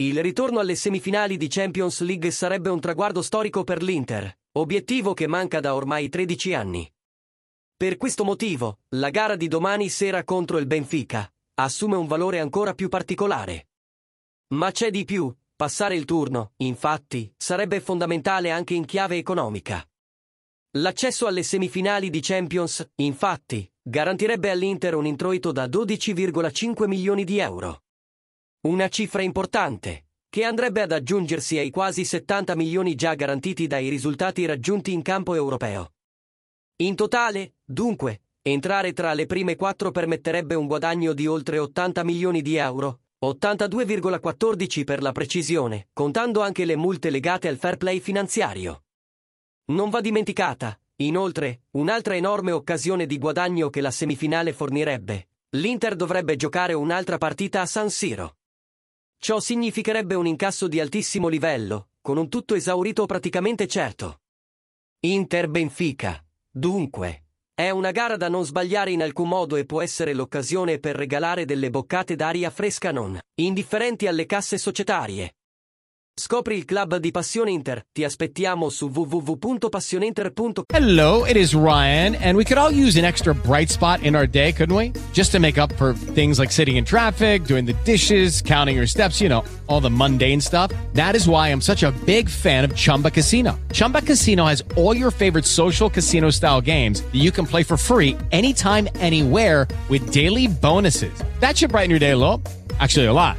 Il ritorno alle semifinali di Champions League sarebbe un traguardo storico per l'Inter, obiettivo che manca da ormai 13 anni. Per questo motivo, la gara di domani sera contro il Benfica assume un valore ancora più particolare. Ma c'è di più, passare il turno, infatti, sarebbe fondamentale anche in chiave economica. L'accesso alle semifinali di Champions, infatti, garantirebbe all'Inter un introito da 12,5 milioni di euro. Una cifra importante, che andrebbe ad aggiungersi ai quasi 70 milioni già garantiti dai risultati raggiunti in campo europeo. In totale, dunque, entrare tra le prime quattro permetterebbe un guadagno di oltre 80 milioni di euro, 82,14 per la precisione, contando anche le multe legate al fair play finanziario. Non va dimenticata, inoltre, un'altra enorme occasione di guadagno che la semifinale fornirebbe. L'Inter dovrebbe giocare un'altra partita a San Siro. Ciò significherebbe un incasso di altissimo livello, con un tutto esaurito praticamente certo. Inter-Benfica, dunque, è una gara da non sbagliare in alcun modo e può essere l'occasione per regalare delle boccate d'aria fresca non indifferenti alle casse societarie. Scopri il club di Passione Inter. Ti aspettiamo su www.passioneinter.com. Hello, it is Ryan, and we could all use an extra bright spot in our day, couldn't we? Just to make up for things like sitting in traffic, doing the dishes, counting your steps, you know, all the mundane stuff. That is why I'm such a big fan of Chumba Casino. Chumba Casino has all your favorite social casino style games that you can play for free anytime, anywhere with daily bonuses. That should brighten your day a little. Actually, a lot.